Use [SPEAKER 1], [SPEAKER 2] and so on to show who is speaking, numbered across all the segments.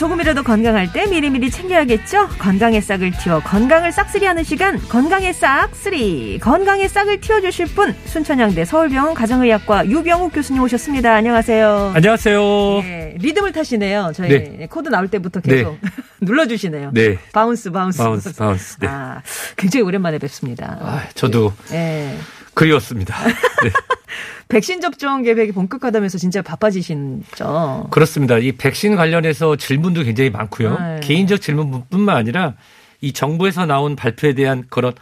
[SPEAKER 1] 조금이라도 건강할 때 미리미리 챙겨야겠죠? 건강의 싹을 틔워 건강을 싹쓸이 하는 시간 건강의 싹쓸이 건강의 싹을 틔워주실 분 순천향대 서울병원 가정의학과 유병욱 교수님 오셨습니다. 안녕하세요.
[SPEAKER 2] 안녕하세요.
[SPEAKER 1] 네, 리듬을 타시네요. 저희
[SPEAKER 2] 네.
[SPEAKER 1] 코드 나올 때부터 계속 눌러주시네요.
[SPEAKER 2] 네. bounce bounce bounce, bounce. 네.
[SPEAKER 1] 아, 굉장히 오랜만에 뵙습니다.
[SPEAKER 2] 아, 저도
[SPEAKER 1] 네.
[SPEAKER 2] 그리웠습니다. 네.
[SPEAKER 1] 백신 접종 계획이 본격화되면서 진짜 바빠지셨죠.
[SPEAKER 2] 그렇습니다. 이 백신 관련해서 질문도 굉장히 많고요.
[SPEAKER 1] 네.
[SPEAKER 2] 개인적 질문뿐만 아니라 이 정부에서 나온 발표에 대한 그런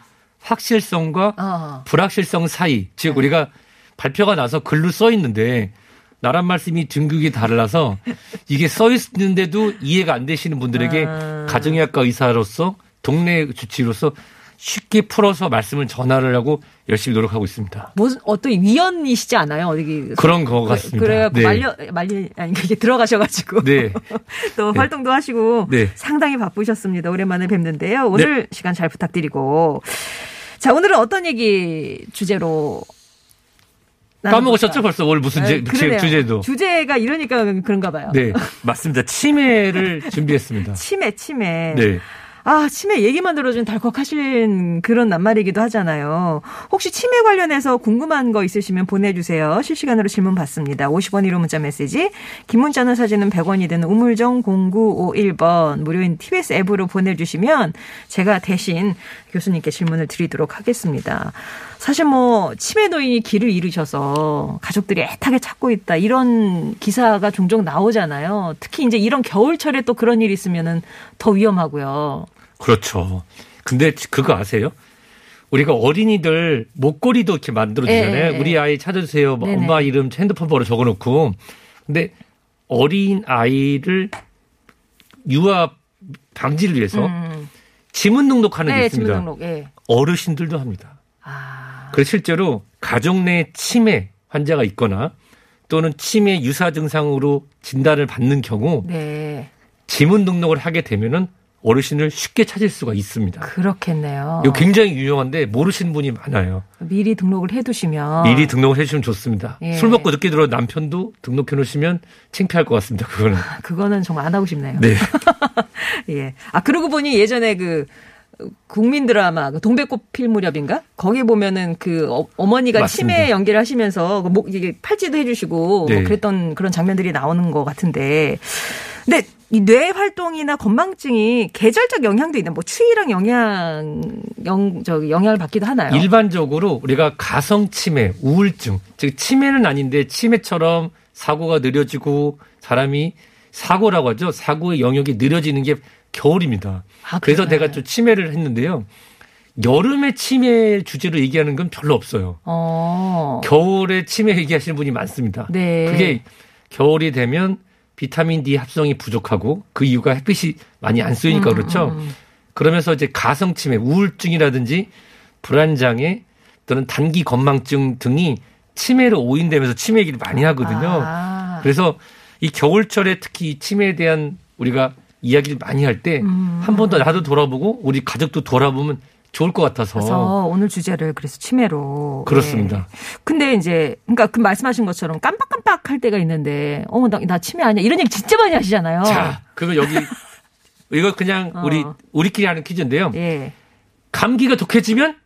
[SPEAKER 2] 확실성과
[SPEAKER 1] 어.
[SPEAKER 2] 불확실성 사이, 즉
[SPEAKER 1] 네.
[SPEAKER 2] 우리가 발표가 나서 글로 써 있는데 나란 말씀이 등급이 달라서 이게 써 있는데도 이해가 안 되시는 분들에게
[SPEAKER 1] 아.
[SPEAKER 2] 가정의학과 의사로서 동네 주치로서 쉽게 풀어서 말씀을 전하를 하고 열심히 노력하고 있습니다.
[SPEAKER 1] 무슨 어떤 위원이시지 않아요? 어디
[SPEAKER 2] 그런 것 같습니다.
[SPEAKER 1] 그래갖고
[SPEAKER 2] 네.
[SPEAKER 1] 말려 말리 아니 그게 들어가셔가지고
[SPEAKER 2] 네.
[SPEAKER 1] 또
[SPEAKER 2] 네.
[SPEAKER 1] 활동도 하시고
[SPEAKER 2] 네.
[SPEAKER 1] 상당히 바쁘셨습니다. 오랜만에 뵙는데요. 오늘 시간 잘 부탁드리고 자 오늘은 어떤 얘기 주제로
[SPEAKER 2] 까먹으셨죠 벌써 오늘 무슨 제,
[SPEAKER 1] 네, 그러네요.
[SPEAKER 2] 주제도.
[SPEAKER 1] 주제가 이러니까 그런가 봐요.
[SPEAKER 2] 네, 맞습니다. 치매를 준비했습니다.
[SPEAKER 1] 치매 치매.
[SPEAKER 2] 네.
[SPEAKER 1] 아, 치매 얘기만 들어준 덜컥하신 그런 낱말이기도 하잖아요. 혹시 치매 관련해서 궁금한 거 있으시면 보내주세요. 실시간으로 질문 받습니다. 50원 1호 문자 메시지, 긴 문자는 사진은 100원이 되는 우물정 0951번 무료인 TBS 앱으로 보내주시면 제가 대신 교수님께 질문을 드리도록 하겠습니다. 사실 뭐 치매 노인이 길을 잃으셔서 가족들이 애타게 찾고 있다 이런 기사가 종종 나오잖아요. 특히 이제 이런 겨울철에 또 그런 일이 있으면은 더 위험하고요.
[SPEAKER 2] 그렇죠. 근데 그거 아세요? 우리가 어린이들 목걸이도 이렇게 만들어주잖아요.
[SPEAKER 1] 네.
[SPEAKER 2] 우리 아이 찾아주세요. 뭐
[SPEAKER 1] 네네.
[SPEAKER 2] 엄마 이름 핸드폰 번호 적어놓고. 근데 어린 아이를 유아 방지를 위해서
[SPEAKER 1] 음.
[SPEAKER 2] 지문 등록하는 게
[SPEAKER 1] 네,
[SPEAKER 2] 있습니다.
[SPEAKER 1] 지문등록. 예.
[SPEAKER 2] 어르신들도 합니다.
[SPEAKER 1] 아,
[SPEAKER 2] 그래서 실제로 가족 내 치매 환자가 있거나 또는 치매 유사 증상으로 진단을 받는 경우
[SPEAKER 1] 네.
[SPEAKER 2] 지문 등록을 하게 되면은 어르신을 쉽게 찾을 수가 있습니다.
[SPEAKER 1] 그렇겠네요.
[SPEAKER 2] 이거 굉장히 유용한데 모르시는 분이 많아요.
[SPEAKER 1] 미리 등록을 해두시면
[SPEAKER 2] 미리 등록을 해주시면 좋습니다.
[SPEAKER 1] 예.
[SPEAKER 2] 술 먹고 늦게 들어 남편도 등록해 놓으시면 창피할 것 같습니다. 그거는.
[SPEAKER 1] 그거는 정말 안 하고 싶네요.
[SPEAKER 2] 네.
[SPEAKER 1] 예. 아 그러고 보니 예전에 그 국민 드라마 그 동백꽃 필 무렵인가 거기 보면은 그 어,
[SPEAKER 2] 맞습니다.
[SPEAKER 1] 치매 연기를 하시면서 그목 이게 팔찌도 해주시고
[SPEAKER 2] 네.
[SPEAKER 1] 뭐 그랬던 그런 장면들이 나오는 것 같은데 근데 이 뇌 활동이나 건망증이 계절적 영향도 있나 뭐 추위랑 영향 영 저기 영향을 받기도 하나요?
[SPEAKER 2] 일반적으로 우리가 가성 치매, 우울증, 즉 치매는 아닌데 치매처럼 사고가 느려지고 사람이 사고라고 하죠. 사고의 영역이 느려지는 게 겨울입니다.
[SPEAKER 1] 아,
[SPEAKER 2] 그래서? 내가 좀 치매를 했는데요. 여름에 치매 주제로 얘기하는 건 별로 없어요.
[SPEAKER 1] 어.
[SPEAKER 2] 겨울에 치매 얘기하시는 분이 많습니다.
[SPEAKER 1] 네.
[SPEAKER 2] 그게 겨울이 되면 비타민 D 합성이 부족하고 그 이유가 햇빛이 많이 안 쏘이니까 그렇죠.
[SPEAKER 1] 음.
[SPEAKER 2] 그러면서 이제 가성 치매, 우울증이라든지 불안 장애 또는 단기 건망증 등이 치매로 오인되면서 치매 얘기를 많이 하거든요.
[SPEAKER 1] 아.
[SPEAKER 2] 그래서 이 겨울철에 특히 이 치매에 대한 우리가 이야기를 많이 할때
[SPEAKER 1] 음.
[SPEAKER 2] 한번더 나도 돌아보고 우리 가족도 돌아보면 좋을 것 같아서
[SPEAKER 1] 그래서 오늘 주제를 그래서 치매로
[SPEAKER 2] 그렇습니다.
[SPEAKER 1] 예. 근데 이제 그러니까 그 말씀하신 것처럼 깜빡깜빡 할 때가 있는데 어머 나, 나 치매 아니야 이런 얘기 진짜 많이 하시잖아요.
[SPEAKER 2] 자, 그거 여기 이거 그냥
[SPEAKER 1] 어.
[SPEAKER 2] 우리 우리끼리 하는 퀴즈인데요.
[SPEAKER 1] 예.
[SPEAKER 2] 감기가 독해지면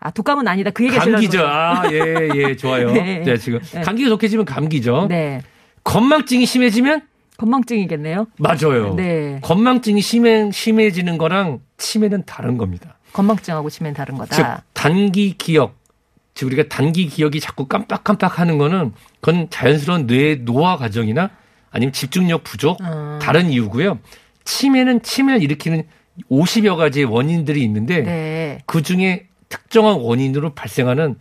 [SPEAKER 1] 아 독감은 아니다 그 얘기
[SPEAKER 2] 감기죠. 아, 예, 예, 좋아요.
[SPEAKER 1] 네.
[SPEAKER 2] 네, 지금
[SPEAKER 1] 네.
[SPEAKER 2] 감기가 독해지면 감기죠.
[SPEAKER 1] 네.
[SPEAKER 2] 건망증이 심해지면
[SPEAKER 1] 건망증이겠네요.
[SPEAKER 2] 맞아요.
[SPEAKER 1] 네.
[SPEAKER 2] 건망증이 심해, 심해지는 거랑 치매는 다른 겁니다.
[SPEAKER 1] 건망증하고 치매는 다른
[SPEAKER 2] 즉
[SPEAKER 1] 거다.
[SPEAKER 2] 단기 기억, 즉 우리가 단기 기억이 자꾸 깜빡깜빡하는 거는 그건 자연스러운 뇌 노화 과정이나 아니면 집중력 부족
[SPEAKER 1] 음.
[SPEAKER 2] 다른 이유고요. 치매는 치매를 일으키는 50여 가지의 원인들이 있는데
[SPEAKER 1] 네.
[SPEAKER 2] 그 중에 특정한 원인으로 발생하는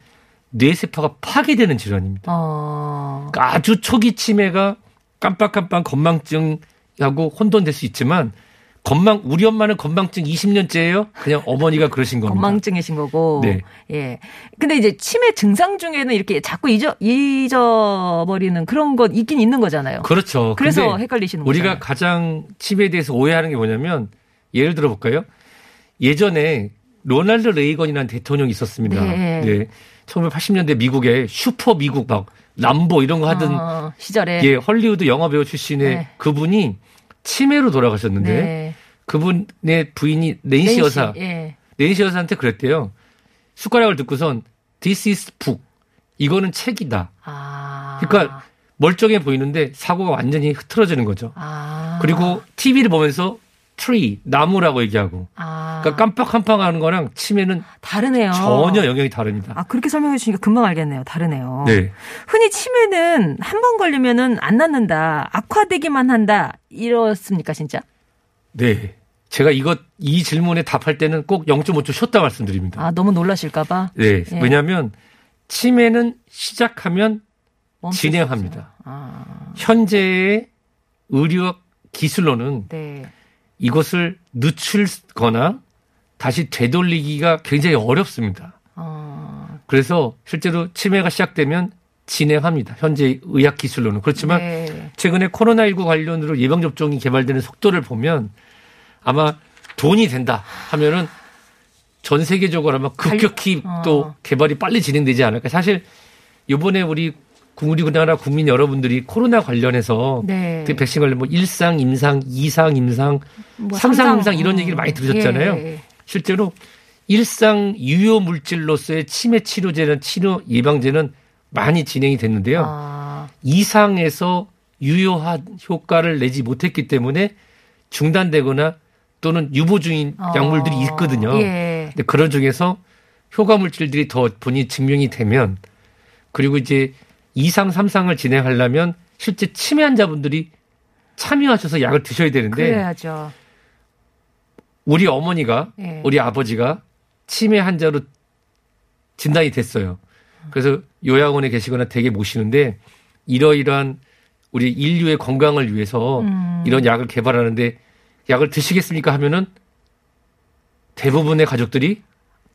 [SPEAKER 2] 뇌세포가 파괴되는 질환입니다.
[SPEAKER 1] 어.
[SPEAKER 2] 그러니까 아주 초기 치매가 깜빡깜빡 건망증하고 혼돈될 수 있지만 건망 우리 엄마는 건망증 20년째예요. 그냥 어머니가 그러신 겁니다.
[SPEAKER 1] 건망증이신 거고.
[SPEAKER 2] 네.
[SPEAKER 1] 예. 근데 이제 치매 증상 중에는 이렇게 자꾸 잊어 잊어버리는 그런 것 있긴 있는 거잖아요.
[SPEAKER 2] 그렇죠.
[SPEAKER 1] 그래서 헷갈리시는
[SPEAKER 2] 우리가
[SPEAKER 1] 거잖아요.
[SPEAKER 2] 가장 치매에 대해서 오해하는 게 뭐냐면 예를 들어 볼까요? 예전에 로널드 레이건이라는 대통령이 있었습니다.
[SPEAKER 1] 네.
[SPEAKER 2] 1980년대 미국에 슈퍼 미국 막 람보 이런 거 하던
[SPEAKER 1] 어, 시절에
[SPEAKER 2] 예, 헐리우드 영화 배우 출신의
[SPEAKER 1] 네.
[SPEAKER 2] 그분이 치매로 돌아가셨는데
[SPEAKER 1] 네.
[SPEAKER 2] 그분의 부인이 낸시
[SPEAKER 1] 낸시,
[SPEAKER 2] 여사,
[SPEAKER 1] 예.
[SPEAKER 2] 낸시 여사한테 그랬대요. 숟가락을 듣고선 This is book. 이거는 책이다.
[SPEAKER 1] 아.
[SPEAKER 2] 그러니까 멀쩡해 보이는데 사고가 완전히 흐트러지는 거죠.
[SPEAKER 1] 아.
[SPEAKER 2] 그리고 TV를 보면서 tree, 나무라고 얘기하고.
[SPEAKER 1] 아.
[SPEAKER 2] 그러니까 깜빡깜빡하는 거랑 치매는
[SPEAKER 1] 다르네요.
[SPEAKER 2] 전혀 영역이 다릅니다.
[SPEAKER 1] 아, 그렇게 설명해 주시니까 금방 알겠네요. 다르네요.
[SPEAKER 2] 네.
[SPEAKER 1] 흔히 치매는 한 번 걸리면은 안 낫는다. 악화되기만 한다. 이렇습니까, 진짜?
[SPEAKER 2] 네. 제가 이거 이 질문에 답할 때는 꼭 0.5초 쉬었다 말씀드립니다.
[SPEAKER 1] 아, 너무 놀라실까봐.
[SPEAKER 2] 네.
[SPEAKER 1] 예.
[SPEAKER 2] 왜냐하면 치매는 시작하면 진행합니다.
[SPEAKER 1] 아,
[SPEAKER 2] 현재의 의료학 기술로는
[SPEAKER 1] 네.
[SPEAKER 2] 이것을 늦추거나 다시 되돌리기가 굉장히 어렵습니다.
[SPEAKER 1] 어,
[SPEAKER 2] 그래서 실제로 치매가 시작되면 진행합니다. 현재 의학 기술로는. 그렇지만
[SPEAKER 1] 네.
[SPEAKER 2] 최근에 코로나19 관련으로 예방 접종이 개발되는 속도를 보면 아마 돈이 된다 하면은 전 세계적으로 아마 급격히
[SPEAKER 1] 어.
[SPEAKER 2] 또 개발이 빨리 진행되지 않을까. 사실 요번에 우리 우리나라 국민 여러분들이 코로나 관련해서
[SPEAKER 1] 네.
[SPEAKER 2] 그 백신 관련 뭐 1상, 임상, 2상, 임상,
[SPEAKER 1] 뭐
[SPEAKER 2] 삼상, 임상 이런
[SPEAKER 1] 어.
[SPEAKER 2] 얘기를 많이 들으셨잖아요.
[SPEAKER 1] 예, 예.
[SPEAKER 2] 실제로 일상 유효 물질로서의 치매 치료제는 치료 예방제는 많이 진행이 됐는데요.
[SPEAKER 1] 아,
[SPEAKER 2] 이상에서 유효한 효과를 내지 못했기 때문에 중단되거나 또는 유보 중인
[SPEAKER 1] 어.
[SPEAKER 2] 약물들이 있거든요.
[SPEAKER 1] 예.
[SPEAKER 2] 근데 그런 중에서 효과 물질들이 더 본인이 증명이 되면 그리고 이제 2상, 3상을 진행하려면 실제 치매 환자분들이 참여하셔서 약을 드셔야 되는데
[SPEAKER 1] 그래야죠.
[SPEAKER 2] 우리 어머니가
[SPEAKER 1] 예.
[SPEAKER 2] 우리 아버지가 치매 환자로 진단이 됐어요. 그래서 요양원에 계시거나 댁에 모시는데 이러이러한 우리 인류의 건강을 위해서
[SPEAKER 1] 음.
[SPEAKER 2] 이런 약을 개발하는데 약을 드시겠습니까 하면은 대부분의 가족들이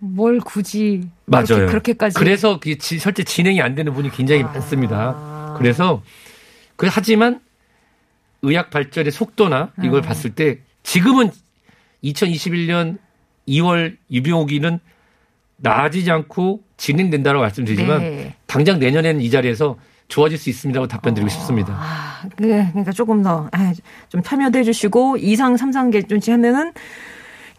[SPEAKER 1] 뭘 굳이
[SPEAKER 2] 맞아요.
[SPEAKER 1] 그렇게, 그렇게까지
[SPEAKER 2] 그래서 그게 지- 실제 진행이 안 되는 분이 굉장히
[SPEAKER 1] 아.
[SPEAKER 2] 많습니다. 그래서 그 하지만 의학 발전의 속도나 이걸
[SPEAKER 1] 음.
[SPEAKER 2] 봤을 때 지금은 2021년 2월 유병호기는 나아지지 않고 진행된다고 말씀드리지만
[SPEAKER 1] 네.
[SPEAKER 2] 당장 내년에는 이 자리에서 좋아질 수 있습니다고 답변드리고 싶습니다.
[SPEAKER 1] 아, 그, 그러니까 조금 더, 아, 좀 참여도 해주시고, 2상, 3상 계존치 하면은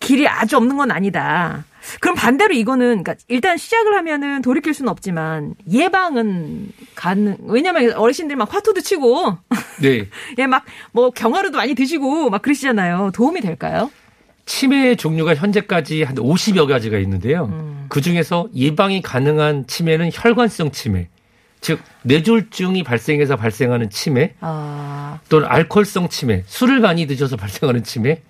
[SPEAKER 1] 길이 아주 없는 건 아니다. 그럼 반대로 이거는, 그러니까 일단 시작을 하면은 돌이킬 수는 없지만, 예방은 가능, 왜냐면 어르신들 막 화투도 치고,
[SPEAKER 2] 네.
[SPEAKER 1] 예, 막, 뭐, 경화로도 많이 드시고, 막 그러시잖아요. 도움이 될까요?
[SPEAKER 2] 치매의 종류가 현재까지 한 50여 가지가 있는데요.
[SPEAKER 1] 음.
[SPEAKER 2] 그 중에서 예방이 가능한 치매는 혈관성 치매, 즉 뇌졸중이 발생해서 발생하는 치매,
[SPEAKER 1] 아,
[SPEAKER 2] 또는 알코올성 치매, 술을 많이 드셔서 발생하는 치매,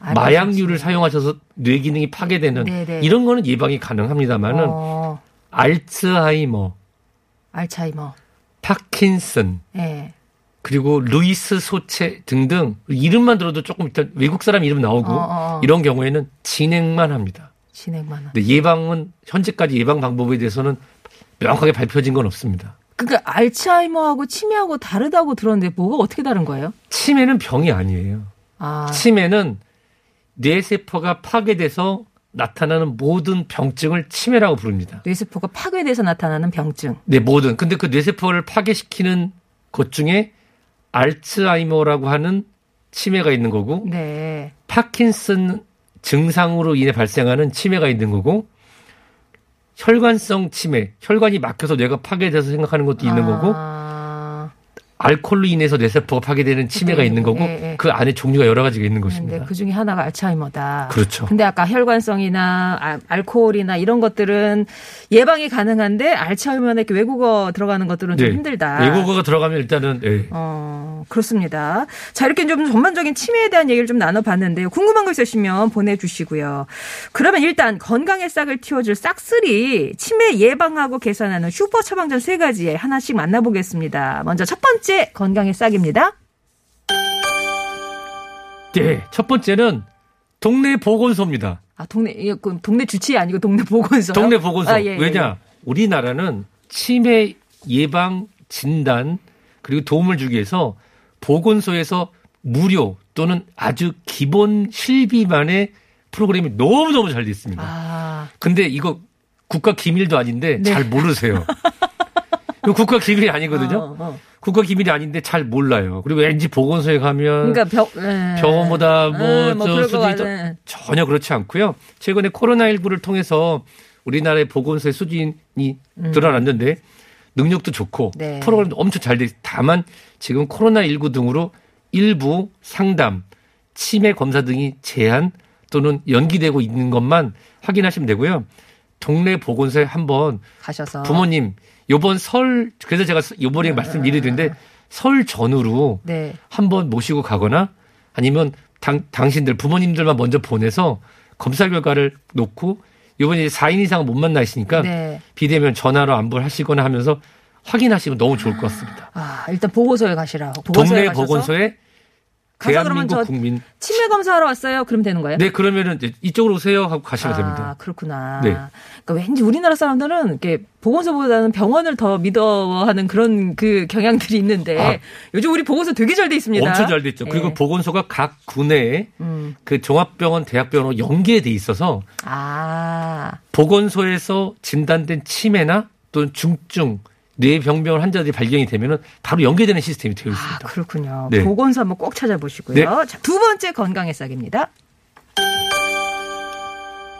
[SPEAKER 2] 마약류를 사용하셔서 뇌 기능이 파괴되는
[SPEAKER 1] 네네.
[SPEAKER 2] 이런 거는 예방이 가능합니다만은
[SPEAKER 1] 어,
[SPEAKER 2] 알츠하이머,
[SPEAKER 1] 알츠하이머.
[SPEAKER 2] 파킨슨,
[SPEAKER 1] 예.
[SPEAKER 2] 그리고 루이스 소체 등등 이름만 들어도 조금 일단 외국 사람 이름 나오고
[SPEAKER 1] 어, 어, 어.
[SPEAKER 2] 이런 경우에는 진행만 합니다.
[SPEAKER 1] 진행만 한.
[SPEAKER 2] 근데 예방은 현재까지 예방 방법에 대해서는 명확하게 밝혀진 건 없습니다.
[SPEAKER 1] 그러니까 알츠하이머하고 치매하고 다르다고 들었는데 뭐가 어떻게 다른 거예요?
[SPEAKER 2] 치매는 병이 아니에요.
[SPEAKER 1] 아,
[SPEAKER 2] 치매는 뇌세포가 파괴돼서 나타나는 모든 병증을 치매라고 부릅니다.
[SPEAKER 1] 뇌세포가 파괴돼서 나타나는 병증.
[SPEAKER 2] 네, 모든. 근데 그 뇌세포를 파괴시키는 것 중에 알츠하이머라고 하는 치매가 있는 거고
[SPEAKER 1] 네.
[SPEAKER 2] 파킨슨 증상으로 인해 발생하는 치매가 있는 거고 혈관성 치매, 혈관이 막혀서 뇌가 파괴돼서 생각하는 것도 있는 거고
[SPEAKER 1] 아,
[SPEAKER 2] 알코올로 인해서 뇌세포가 파괴되는 치매가
[SPEAKER 1] 네,
[SPEAKER 2] 있는 거고
[SPEAKER 1] 예, 예.
[SPEAKER 2] 그 안에 종류가 여러 가지가 있는
[SPEAKER 1] 근데
[SPEAKER 2] 것입니다.
[SPEAKER 1] 그 중에 하나가 알츠하이머다.
[SPEAKER 2] 그렇죠.
[SPEAKER 1] 근데 아까 혈관성이나 아- 알코올이나 이런 것들은 예방이 가능한데 알츠하이머나 이렇게 외국어 들어가는 것들은 좀 힘들다.
[SPEAKER 2] 네. 외국어가 들어가면 일단은 예.
[SPEAKER 1] 어, 그렇습니다. 자, 이렇게 좀 전반적인 치매에 대한 얘기를 좀 나눠봤는데요. 궁금한 거 있으시면 보내주시고요. 그러면 일단 건강의 싹을 틔워줄 싹쓸이 치매 예방하고 개선하는 슈퍼 처방전 세 가지에 하나씩 만나보겠습니다. 먼저 첫 번째 건강의 싹입니다.
[SPEAKER 2] 네, 첫 번째는 동네 보건소입니다.
[SPEAKER 1] 아, 동네, 동네 주치의 아니고 동네 보건소.
[SPEAKER 2] 동네 보건소.
[SPEAKER 1] 아, 예, 예,
[SPEAKER 2] 왜냐? 우리나라는 치매 예방 진단 그리고 도움을 주기 위해서 보건소에서 무료 또는 아주 기본 실비만의 프로그램이 너무너무 잘 돼 있습니다.
[SPEAKER 1] 아,
[SPEAKER 2] 근데 이거 국가 기밀도 아닌데
[SPEAKER 1] 네.
[SPEAKER 2] 잘 모르세요. 국가 기밀이 아니거든요.
[SPEAKER 1] 어, 어.
[SPEAKER 2] 국가 기밀이 아닌데 잘 몰라요. 그리고 왠지 보건소에 가면
[SPEAKER 1] 그러니까 병, 예.
[SPEAKER 2] 병원보다
[SPEAKER 1] 예,
[SPEAKER 2] 뭐, 뭐저
[SPEAKER 1] 그럴 것
[SPEAKER 2] 수준이 더. 전혀 그렇지 않고요. 최근에 코로나19를 통해서 우리나라의 보건소의 수준이 드러났는데 능력도 좋고
[SPEAKER 1] 음. 네.
[SPEAKER 2] 프로그램도 엄청 잘 돼. 있- 다만 지금 코로나19 등으로 일부 상담, 치매 검사 등이 제한 또는 연기되고 있는 것만 확인하시면 되고요. 동네 보건소에 한번
[SPEAKER 1] 가셔서.
[SPEAKER 2] 부모님 요번 설 그래서 제가 요번에 말씀 미리 드렸는데 설 전후로
[SPEAKER 1] 네.
[SPEAKER 2] 한번 모시고 가거나 아니면 당, 당신들 부모님들만 먼저 보내서 검사 결과를 놓고 이번에 4인 이상 못 만나 있으니까
[SPEAKER 1] 네.
[SPEAKER 2] 비대면 전화로 안부를 하시거나 하면서 확인하시면 너무 좋을 것 같습니다.
[SPEAKER 1] 아, 일단 보고소에 가시라. 보고소에
[SPEAKER 2] 동네
[SPEAKER 1] 가셔서
[SPEAKER 2] 보건소에
[SPEAKER 1] 가서 그러면 저
[SPEAKER 2] 국민
[SPEAKER 1] 치매 검사하러 왔어요. 그럼 되는 거예요?
[SPEAKER 2] 네 그러면은 이쪽으로 오세요 하고 가시면
[SPEAKER 1] 아,
[SPEAKER 2] 됩니다.
[SPEAKER 1] 그렇구나.
[SPEAKER 2] 네.
[SPEAKER 1] 그러니까 왠지 우리나라 사람들은 이렇게 보건소보다는 병원을 더 믿어하는 그런 그 경향들이 있는데
[SPEAKER 2] 아.
[SPEAKER 1] 요즘 우리 보건소 되게 잘 돼 있습니다.
[SPEAKER 2] 엄청 잘 됐죠.
[SPEAKER 1] 예.
[SPEAKER 2] 그리고 보건소가 각 군에
[SPEAKER 1] 음.
[SPEAKER 2] 그 종합병원, 대학병원으로 연계돼 있어서
[SPEAKER 1] 아,
[SPEAKER 2] 보건소에서 진단된 치매나 또는 중증 뇌병변 환자들이 발견이 되면은 바로 연계되는 시스템이 되어
[SPEAKER 1] 아
[SPEAKER 2] 있습니다.
[SPEAKER 1] 그렇군요.
[SPEAKER 2] 네.
[SPEAKER 1] 보건소 한번 꼭 찾아보시고요.
[SPEAKER 2] 네.
[SPEAKER 1] 자, 두 번째 건강의 싹입니다.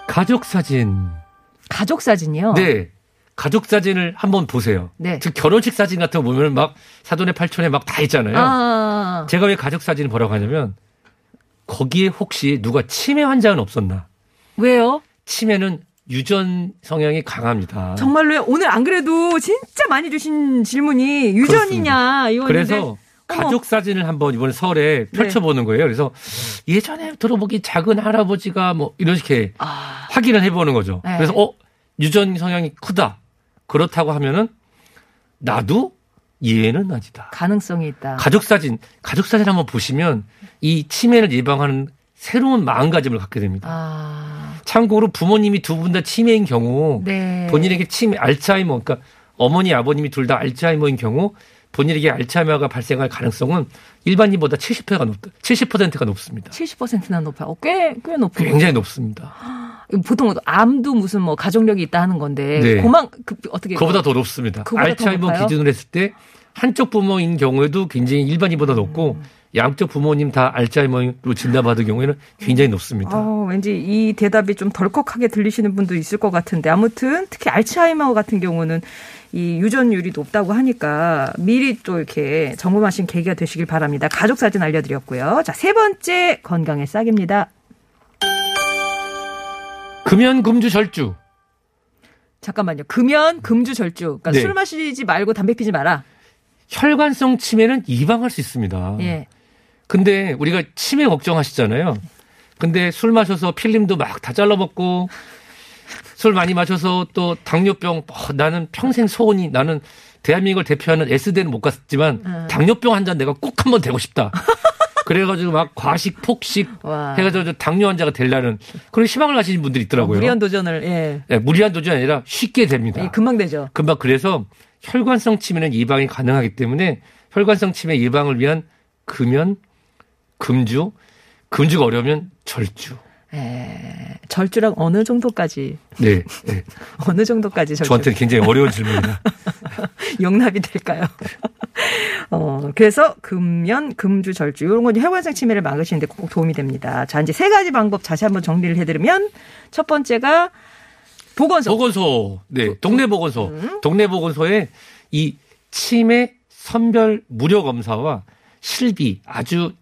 [SPEAKER 2] 가족 사진.
[SPEAKER 1] 가족 사진이요.
[SPEAKER 2] 네. 가족 사진을 한번 보세요.
[SPEAKER 1] 네.
[SPEAKER 2] 즉 결혼식 사진 같은 거 보면 막 사돈의 팔촌에 막 다 있잖아요.
[SPEAKER 1] 아,
[SPEAKER 2] 제가 왜 가족 사진을 보라고 하냐면 거기에 혹시 누가 치매 환자는 없었나?
[SPEAKER 1] 왜요?
[SPEAKER 2] 치매는 유전 성향이 강합니다.
[SPEAKER 1] 정말로요? 오늘 안 그래도 진짜 많이 주신 질문이 유전이냐 이거는데
[SPEAKER 2] 그래서 가족 사진을 한번 이번에 설에
[SPEAKER 1] 네.
[SPEAKER 2] 펼쳐보는 거예요. 그래서 예전에 들어보기 작은 할아버지가 뭐 이렇게
[SPEAKER 1] 아,
[SPEAKER 2] 확인을 해보는 거죠.
[SPEAKER 1] 네.
[SPEAKER 2] 그래서 어 유전 성향이 크다. 그렇다고 하면은 나도 이해는 아니다.
[SPEAKER 1] 가능성이 있다.
[SPEAKER 2] 가족 사진 가족 사진 한번 보시면 이 치매를 예방하는 새로운 마음가짐을 갖게 됩니다.
[SPEAKER 1] 아,
[SPEAKER 2] 참고로 부모님이 두 분 다 치매인 경우
[SPEAKER 1] 네.
[SPEAKER 2] 본인에게 치매 알츠하이머 그러니까 어머니 아버님이 둘 다 알츠하이머인 경우 본인에게 알츠하이머가 발생할 가능성은 일반인보다 70%가 높 70%가 높습니다.
[SPEAKER 1] 70%나 높아요. 어, 꽤, 꽤 높아요.
[SPEAKER 2] 굉장히 높습니다.
[SPEAKER 1] 보통 암도 무슨 뭐 가족력이 있다 하는 건데,
[SPEAKER 2] 네.
[SPEAKER 1] 그만, 그, 어떻게.
[SPEAKER 2] 그거보다 더 높습니다. 알츠하이머? 기준으로 했을 때 한쪽 부모인 경우에도 굉장히 일반인보다 높고
[SPEAKER 1] 음.
[SPEAKER 2] 양쪽 부모님 다 알츠하이머로 진단받은 경우에는 굉장히 높습니다.
[SPEAKER 1] 어, 왠지 이 대답이 좀 덜컥하게 들리시는 분도 있을 것 같은데 아무튼 특히 알츠하이머 같은 경우는 이 유전율이 높다고 하니까 미리 또 이렇게 점검하신 계기가 되시길 바랍니다. 가족 사진 알려드렸고요. 자, 세 번째 건강의 싹입니다.
[SPEAKER 2] 금연 금주 절주
[SPEAKER 1] 잠깐만요. 금연, 금주, 절주. 그러니까
[SPEAKER 2] 네.
[SPEAKER 1] 술 마시지 말고 담배 피지 마라.
[SPEAKER 2] 혈관성 치매는 예방할 수 있습니다.
[SPEAKER 1] 예.
[SPEAKER 2] 근데 우리가 치매 걱정하시잖아요. 근데 술 마셔서 필름도 막 다 잘라먹고 술 많이 마셔서 또 당뇨병 어, 나는 평생 소원이 나는 대한민국을 대표하는 S대는 못 갔지만
[SPEAKER 1] 음.
[SPEAKER 2] 당뇨병 환자 내가 꼭 한번 되고 싶다. 그래가지고 막 과식 폭식
[SPEAKER 1] 와.
[SPEAKER 2] 해가지고 저 당뇨 환자가 되려는 그런 희망을 가지신 분들이 있더라고요.
[SPEAKER 1] 무리한 도전을, 예.
[SPEAKER 2] 네, 무리한 도전이 아니라 쉽게 됩니다.
[SPEAKER 1] 예, 금방 되죠.
[SPEAKER 2] 금방 그래서 혈관성 치매는 예방이 가능하기 때문에 혈관성 치매 예방을 위한 금연, 금주, 금주가 어려우면 절주.
[SPEAKER 1] 예. 절주랑 어느 정도까지,
[SPEAKER 2] 네, 네.
[SPEAKER 1] 어느 정도까지 절주.
[SPEAKER 2] 저한테는 굉장히 어려운 질문이다.
[SPEAKER 1] 용납이 될까요? 어, 그래서 금연, 금주, 절주 이런 건 혈관성 치매를 막으시는데 꼭 도움이 됩니다. 자, 이제 세 가지 방법 다시 한번 정리를 해드리면 첫 번째가 보건소.
[SPEAKER 2] 보건소, 네, 동네 보건소, 동네 보건소에 이 치매 선별 무료 검사와 실비 아주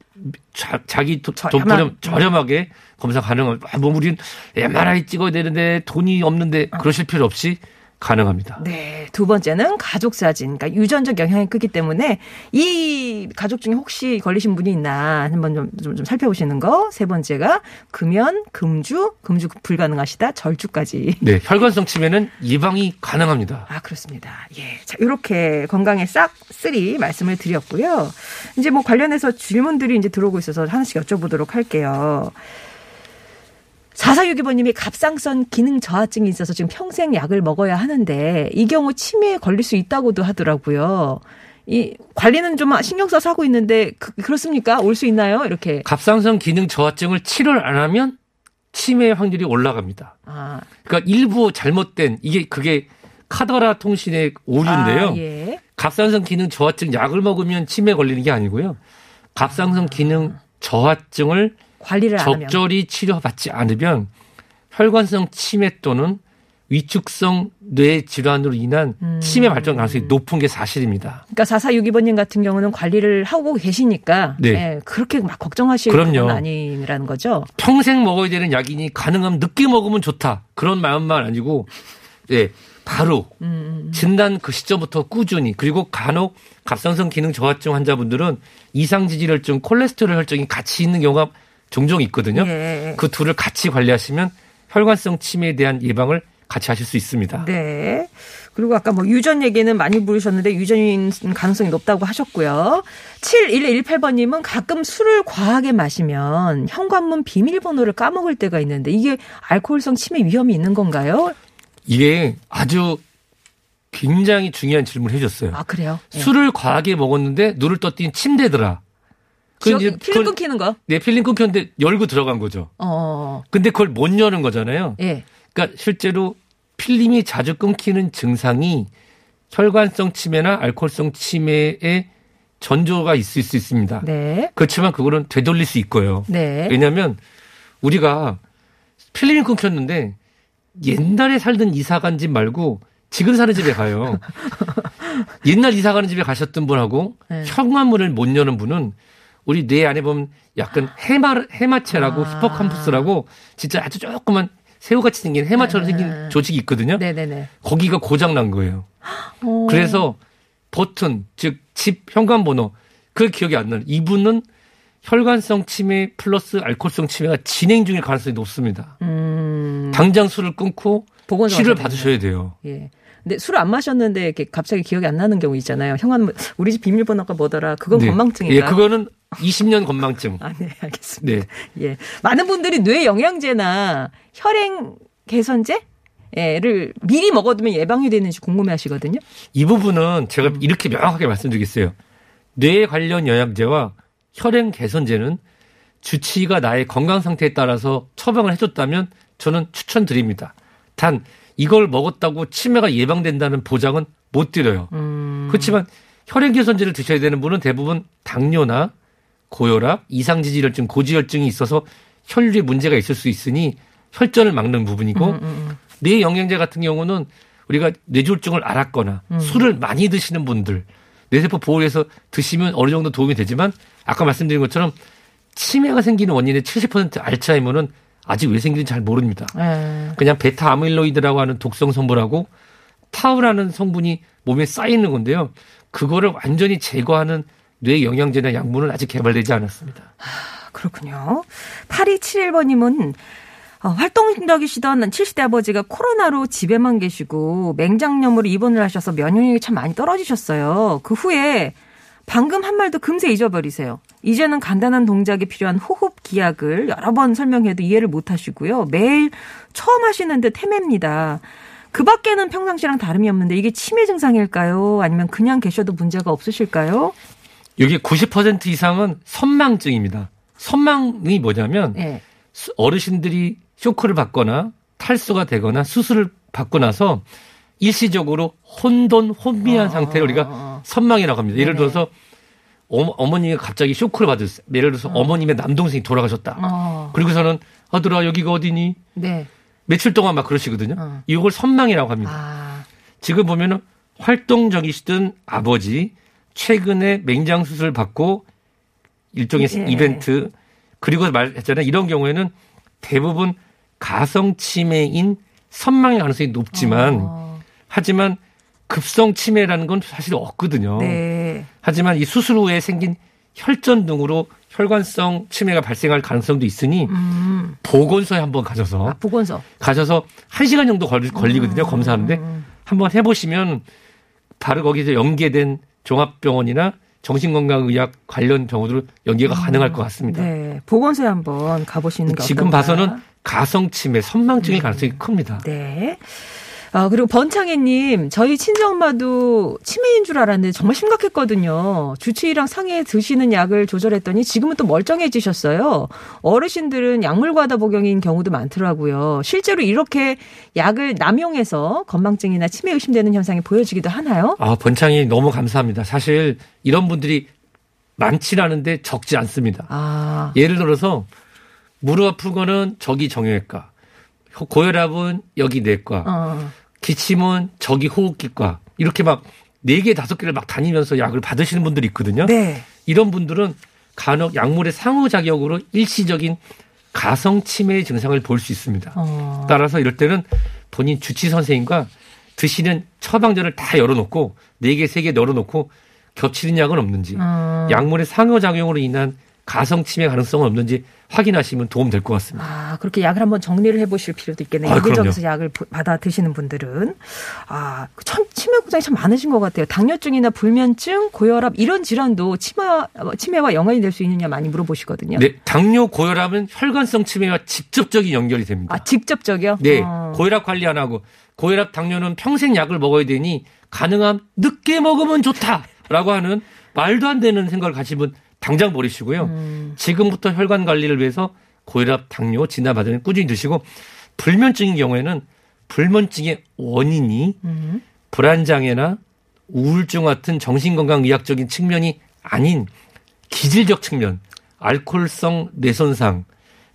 [SPEAKER 2] 자, 자기 돈.
[SPEAKER 1] 저렴,
[SPEAKER 2] 저렴하게 검사 가능합니다. 아, 뭐 우린 MRI 찍어야 되는데 돈이 없는데 그러실 필요 없이 가능합니다.
[SPEAKER 1] 네. 두 번째는 가족 사진. 그러니까 유전적 영향이 크기 때문에 이 가족 중에 혹시 걸리신 분이 있나 한번 좀, 좀, 좀 살펴보시는 거. 세 번째가 금연, 금주, 금주 불가능하시다, 절주까지.
[SPEAKER 2] 네, 혈관성 치매는 예방이 가능합니다.
[SPEAKER 1] 아, 그렇습니다. 예. 자, 이렇게 건강의 싹쓸이 말씀을 드렸고요. 이제 뭐 관련해서 질문들이 이제 들어오고 있어서 하나씩 여쭤보도록 할게요. 4462번님이 갑상선 기능 저하증이 있어서 지금 평생 약을 먹어야 하는데 이 경우 치매에 걸릴 수 있다고도 하더라고요. 이 관리는 좀 신경 써서 하고 있는데 그, 그렇습니까? 올 수 있나요? 이렇게.
[SPEAKER 2] 갑상선 기능 저하증을 치료를 안 하면 치매 확률이 올라갑니다.
[SPEAKER 1] 아,
[SPEAKER 2] 그러니까 일부 잘못된 이게 그게 카더라 통신의 오류인데요.
[SPEAKER 1] 아, 예.
[SPEAKER 2] 갑상선 기능 저하증 약을 먹으면 치매 걸리는 게 아니고요. 갑상선 기능 저하증을
[SPEAKER 1] 관리를.
[SPEAKER 2] 적절히 치료받지 않으면 혈관성 치매 또는 위축성 뇌 질환으로 인한
[SPEAKER 1] 음.
[SPEAKER 2] 치매 발전 가능성이 높은 게 사실입니다.
[SPEAKER 1] 그러니까 4462번님 같은 경우는 관리를 하고 계시니까
[SPEAKER 2] 네.
[SPEAKER 1] 예, 그렇게 막 걱정하실
[SPEAKER 2] 그럼요.
[SPEAKER 1] 건 아니라는 거죠.
[SPEAKER 2] 평생 먹어야 되는 약이니 가능하면 늦게 먹으면 좋다. 그런 마음만 아니고, 예, 바로 진단 그 시점부터 꾸준히 그리고 간혹 갑상선 기능 저하증 환자분들은 이상 지질혈증, 콜레스테롤 혈증이 같이 있는 경우가 종종 있거든요.
[SPEAKER 1] 예.
[SPEAKER 2] 그 둘을 같이 관리하시면 혈관성 치매에 대한 예방을 같이 하실 수 있습니다.
[SPEAKER 1] 네. 그리고 아까 뭐 유전 얘기는 많이 부르셨는데 유전인 가능성이 높다고 하셨고요. 7118번님은 가끔 술을 과하게 마시면 현관문 비밀번호를 까먹을 때가 있는데 이게 알코올성 치매 위험이 있는 건가요?
[SPEAKER 2] 이게 아주 굉장히 중요한 질문을 해줬어요.
[SPEAKER 1] 아, 그래요? 예.
[SPEAKER 2] 술을 과하게 먹었는데 눈을 떴더니 침대더라. 그 이제
[SPEAKER 1] 필름 끊기는 거?
[SPEAKER 2] 네, 필름 끊겼는데 열고 들어간 거죠.
[SPEAKER 1] 어,
[SPEAKER 2] 근데 그걸 못 여는 거잖아요.
[SPEAKER 1] 예.
[SPEAKER 2] 그러니까 실제로 필름이 자주 끊기는 증상이 혈관성 치매나 알코올성 치매의 전조가 있을 수 있습니다.
[SPEAKER 1] 네.
[SPEAKER 2] 그렇지만 그거는 되돌릴 수 있고요.
[SPEAKER 1] 네.
[SPEAKER 2] 왜냐하면 우리가 필름이 끊겼는데 옛날에 살던 이사 간 집 말고 지금 사는 집에 가요. 옛날 이사 가는 집에 가셨던 분하고
[SPEAKER 1] 네.
[SPEAKER 2] 현관문을 못 여는 분은 우리 뇌 안에 보면 약간 해마 해마체라고
[SPEAKER 1] 아.
[SPEAKER 2] 히포캄퍼스라고 진짜 아주 조그만 새우같이 생긴 해마처럼 생긴 조직이 있거든요.
[SPEAKER 1] 네네네.
[SPEAKER 2] 거기가 고장 난 거예요.
[SPEAKER 1] 어.
[SPEAKER 2] 그래서 버튼 즉 집 현관 번호 그 기억이 안 나는 이분은 혈관성 치매 플러스 알코올성 치매가 진행 중일 가능성이 높습니다.
[SPEAKER 1] 음,
[SPEAKER 2] 당장 술을 끊고 치료를
[SPEAKER 1] 좀
[SPEAKER 2] 받으셔야 돼요.
[SPEAKER 1] 예. 근데 술을 안 마셨는데 이렇게 갑자기 기억이 안 나는 경우 있잖아요. 현관 우리 집 비밀번호가 뭐더라? 그건
[SPEAKER 2] 네.
[SPEAKER 1] 건망증인가?
[SPEAKER 2] 예, 그거는 20년 건망증.
[SPEAKER 1] 아, 네, 알겠습니다.
[SPEAKER 2] 네.
[SPEAKER 1] 예. 많은 분들이 뇌 영양제나 혈행 개선제? 를 미리 먹어두면 예방이 되는지 궁금해 하시거든요.
[SPEAKER 2] 이 부분은 제가
[SPEAKER 1] 음.
[SPEAKER 2] 이렇게 명확하게 말씀드리겠어요. 뇌 관련 영양제와 혈행 개선제는 주치의가 나의 건강 상태에 따라서 처방을 해줬다면 저는 추천드립니다. 단 이걸 먹었다고 치매가 예방된다는 보장은 못 드려요.
[SPEAKER 1] 음.
[SPEAKER 2] 그렇지만 혈행 개선제를 드셔야 되는 분은 대부분 당뇨나 고혈압, 이상지질혈증, 고지혈증이 있어서 혈류에 문제가 있을 수 있으니 혈전을 막는 부분이고
[SPEAKER 1] 음,
[SPEAKER 2] 뇌 영양제 같은 경우는 우리가 뇌졸중을 앓았거나
[SPEAKER 1] 음.
[SPEAKER 2] 술을 많이 드시는 분들 뇌세포 보호해서 드시면 어느 정도 도움이 되지만 아까 말씀드린 것처럼 치매가 생기는 원인의 70% 알츠하이머는 아직 왜 생기는지 잘 모릅니다.
[SPEAKER 1] 예.
[SPEAKER 2] 그냥 베타 아밀로이드라고 하는 독성 성분하고 타우라는 성분이 몸에 쌓이는 건데요. 그거를 완전히 제거하는 뇌 영양제나 약물은 아직 개발되지 않았습니다.
[SPEAKER 1] 그렇군요. 8271번님은 어, 활동적이시던 70대 아버지가 코로나로 집에만 계시고 맹장염으로 입원을 하셔서 면역력이 참 많이 떨어지셨어요. 그 후에 방금 한 말도 금세 잊어버리세요. 이제는 간단한 동작이 필요한 호흡 기약을 여러 번 설명해도 이해를 못 하시고요. 매일 처음 하시는 듯 헤맵니다. 그 밖에는 평상시랑 다름이 없는데 이게 치매 증상일까요? 아니면 그냥 계셔도 문제가 없으실까요?
[SPEAKER 2] 여기 90% 이상은 선망증입니다. 선망이 뭐냐면
[SPEAKER 1] 예.
[SPEAKER 2] 수- 어르신들이 쇼크를 받거나 탈수가 되거나 수술을 받고 나서 일시적으로 혼돈, 혼미한
[SPEAKER 1] 어,
[SPEAKER 2] 상태를
[SPEAKER 1] 어,
[SPEAKER 2] 우리가
[SPEAKER 1] 어.
[SPEAKER 2] 선망이라고 합니다. 예를
[SPEAKER 1] 네네.
[SPEAKER 2] 들어서 어머, 어머 니가 갑자기 쇼크를 받으셨어요. 예를 들어서 어. 머님의 남동생이 돌아가셨다.
[SPEAKER 1] 어.
[SPEAKER 2] 그리고서는 아들아 여기가 어디니?
[SPEAKER 1] 네.
[SPEAKER 2] 며칠 동안 막 그러시거든요.
[SPEAKER 1] 어.
[SPEAKER 2] 이걸 선망이라고 합니다.
[SPEAKER 1] 아.
[SPEAKER 2] 지금 보면은 활동적이시던 아버지, 최근에 맹장 수술 받고 일종의
[SPEAKER 1] 예.
[SPEAKER 2] 이벤트 그리고 말했잖아요. 이런 경우에는 대부분 가성 치매인 선망의 가능성이 높지만
[SPEAKER 1] 어,
[SPEAKER 2] 하지만 급성 치매라는 건 사실 없거든요.
[SPEAKER 1] 네.
[SPEAKER 2] 하지만 이 수술 후에 생긴 혈전 등으로 혈관성 치매가 발생할 가능성도 있으니
[SPEAKER 1] 음.
[SPEAKER 2] 보건소에 한번 가셔서
[SPEAKER 1] 아, 보건소.
[SPEAKER 2] 가셔서 한시간 정도 걸리, 걸리거든요. 검사하는데 한번 해 보시면 바로 거기서 연계된 종합병원이나 정신건강의학 관련 병원으로 연계가 가능할 것 같습니다.
[SPEAKER 1] 네. 보건소에 한번 가보시는 게
[SPEAKER 2] 지금
[SPEAKER 1] 어떨까.
[SPEAKER 2] 봐서는 가성치매, 선망증일 가능성이 큽니다.
[SPEAKER 1] 네. 아, 그리고 번창혜님, 저희 친정엄마도 치매인 줄 알았는데 정말 심각했거든요. 주치의랑 상의해 드시는 약을 조절했더니 지금은 또 멀쩡해지셨어요. 어르신들은 약물 과다 복용인 경우도 많더라고요. 실제로 이렇게 약을 남용해서 건망증이나 치매 의심되는 현상이 보여지기도 하나요?
[SPEAKER 2] 아, 번창이 너무 감사합니다. 사실 이런 분들이 많지 않은데 적지 않습니다.
[SPEAKER 1] 아,
[SPEAKER 2] 예를 들어서 무릎 아픈 거는 저기 정형외과, 고혈압은 여기 내과,
[SPEAKER 1] 어,
[SPEAKER 2] 기침은 저기 호흡기과 이렇게 막 네 개 다섯 개를 막 다니면서 약을 받으시는 분들이 있거든요.
[SPEAKER 1] 네.
[SPEAKER 2] 이런 분들은 간혹 약물의 상호작용으로 일시적인 가성 치매의 증상을 볼 수 있습니다.
[SPEAKER 1] 어,
[SPEAKER 2] 따라서 이럴 때는 본인 주치 선생님과 드시는 처방전을 다 열어놓고 네 개, 세 개 열어놓고 겹치는 약은 없는지
[SPEAKER 1] 음.
[SPEAKER 2] 약물의 상호작용으로 인한 가성 치매 가능성은 없는지 확인하시면 도움 될 것 같습니다.
[SPEAKER 1] 아, 그렇게 약을 한번 정리를 해보실 필요도 있겠네요.
[SPEAKER 2] 아,
[SPEAKER 1] 여기저기서 약을 보- 받아 드시는 분들은. 아, 참, 치매 걱정이 참 많으신 것 같아요. 당뇨증이나 불면증, 고혈압, 이런 질환도 치매, 치매와 연관이 될 수 있느냐 많이 물어보시거든요.
[SPEAKER 2] 네, 당뇨, 고혈압은 혈관성 치매와 직접적인 연결이 됩니다.
[SPEAKER 1] 아, 직접적이요?
[SPEAKER 2] 네,
[SPEAKER 1] 어.
[SPEAKER 2] 고혈압 관리 안 하고 고혈압 당뇨는 평생 약을 먹어야 되니 가능한 늦게 먹으면 좋다라고 하는 말도 안 되는 생각을 분 당장 버리시고요.
[SPEAKER 1] 음.
[SPEAKER 2] 지금부터 혈관 관리를 위해서 고혈압, 당뇨 진단 받으면 꾸준히 드시고 불면증인 경우에는 불면증의 원인이
[SPEAKER 1] 음.
[SPEAKER 2] 불안장애나 우울증 같은 정신건강의학적인 측면이 아닌 기질적 측면, 알코올성 뇌손상,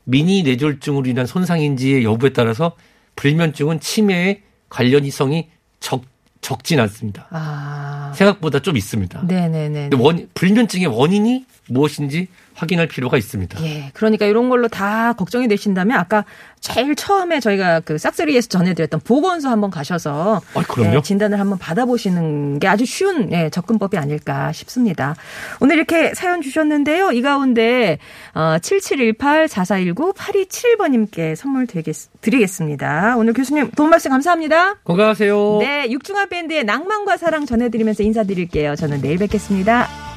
[SPEAKER 2] 미니 뇌졸중으로 인한 손상인지의 여부에 따라서 불면증은 치매의 관련성이 적, 적진 않습니다.
[SPEAKER 1] 아.
[SPEAKER 2] 생각보다 좀 있습니다.
[SPEAKER 1] 네네네.
[SPEAKER 2] 근데 원, 불면증의 원인이 무엇인지 확인할 필요가 있습니다.
[SPEAKER 1] 예, 그러니까 이런 걸로 다 걱정이 되신다면 아까 제일 처음에 저희가 그 싹쓸이에서 전해드렸던 보건소 한번 가셔서
[SPEAKER 2] 아, 그럼요.
[SPEAKER 1] 예, 진단을 한번 받아보시는 게 아주 쉬운 예, 접근법이 아닐까 싶습니다. 오늘 이렇게 사연 주셨는데요. 이 가운데 어, 7718-4419-8271번님께 선물 드리겠, 드리겠습니다. 오늘 교수님 도움 말씀 감사합니다.
[SPEAKER 2] 건강하세요.
[SPEAKER 1] 네, 육중한 밴드의 낭만과 사랑 전해드리면서 인사드릴게요. 저는 내일 뵙겠습니다.